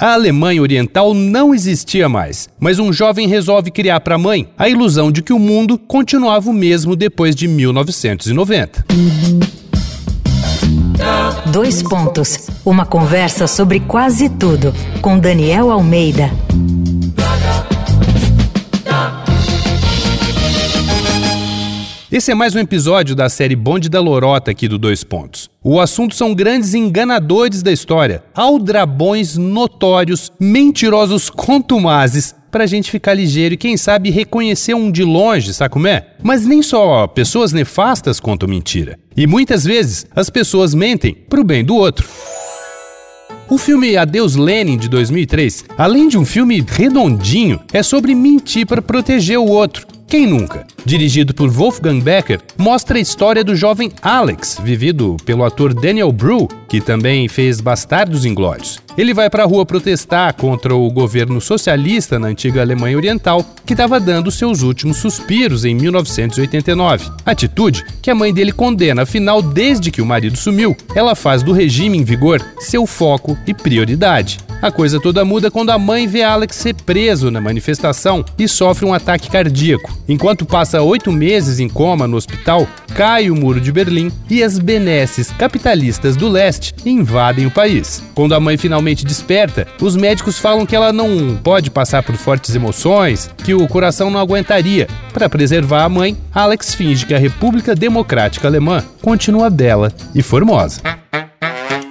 A Alemanha Oriental não existia mais, mas um jovem resolve criar para a mãe a ilusão de que o mundo continuava o mesmo depois de 1990. Dois pontos. Uma conversa sobre quase tudo com Daniel Almeida. Esse é mais um episódio da série Bonde da Lorota aqui do Dois Pontos. O assunto são grandes enganadores da história, aldrabões notórios, mentirosos contumazes, pra gente ficar ligeiro e quem sabe reconhecer um de longe, sabe como é? Mas nem só pessoas nefastas contam mentira. E muitas vezes as pessoas mentem pro bem do outro. O filme Adeus Lenin de 2003, além de um filme redondinho, é sobre mentir para proteger o outro. Quem nunca? Dirigido por Wolfgang Becker, mostra a história do jovem Alex, vivido pelo ator Daniel Bru, que também fez Bastardos Inglórios. Ele vai para a rua protestar contra o governo socialista na antiga Alemanha Oriental, que estava dando seus últimos suspiros em 1989. Atitude que a mãe dele condena, afinal, desde que o marido sumiu, ela faz do regime em vigor seu foco e prioridade. A coisa toda muda quando a mãe vê Alex ser preso na manifestação e sofre um ataque cardíaco. Enquanto passa oito meses em coma no hospital, cai o muro de Berlim e as benesses capitalistas do leste invadem o país. Quando a mãe finalmente desperta, os médicos falam que ela não pode passar por fortes emoções, que o coração não aguentaria. Para preservar a mãe, Alex finge que a República Democrática Alemã continua bela e formosa.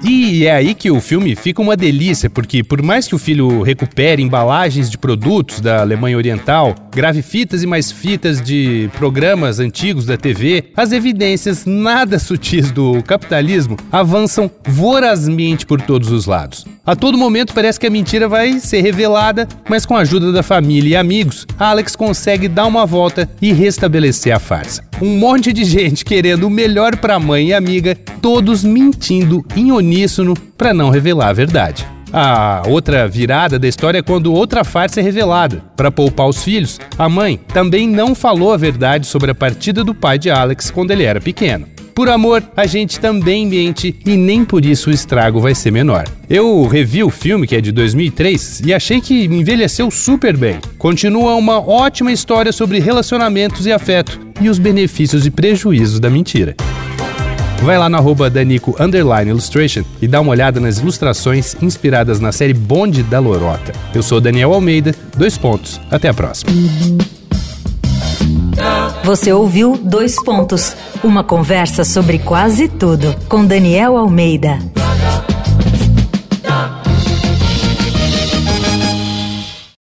E é aí que o filme fica uma delícia, porque por mais que o filho recupere embalagens de produtos da Alemanha Oriental, grave fitas e mais fitas de programas antigos da TV, as evidências nada sutis do capitalismo avançam vorazmente por todos os lados. A todo momento parece que a mentira vai ser revelada, mas com a ajuda da família e amigos, Alex consegue dar uma volta e restabelecer a farsa. Um monte de gente querendo o melhor para mãe e amiga, todos mentindo em uníssono para não revelar a verdade. A outra virada da história é quando outra farsa é revelada. Para poupar os filhos, a mãe também não falou a verdade sobre a partida do pai de Alex quando ele era pequeno. Por amor, a gente também mente e nem por isso o estrago vai ser menor. Eu revi o filme, que é de 2003, e achei que envelheceu super bem. Continua uma ótima história sobre relacionamentos e afeto e os benefícios e prejuízos da mentira. Vai lá no arroba Danico Illustration e dá uma olhada nas ilustrações inspiradas na série Bonde da Lorota. Eu sou Daniel Almeida, dois pontos. Até a próxima. Você ouviu Dois Pontos uma conversa sobre quase tudo com Daniel Almeida.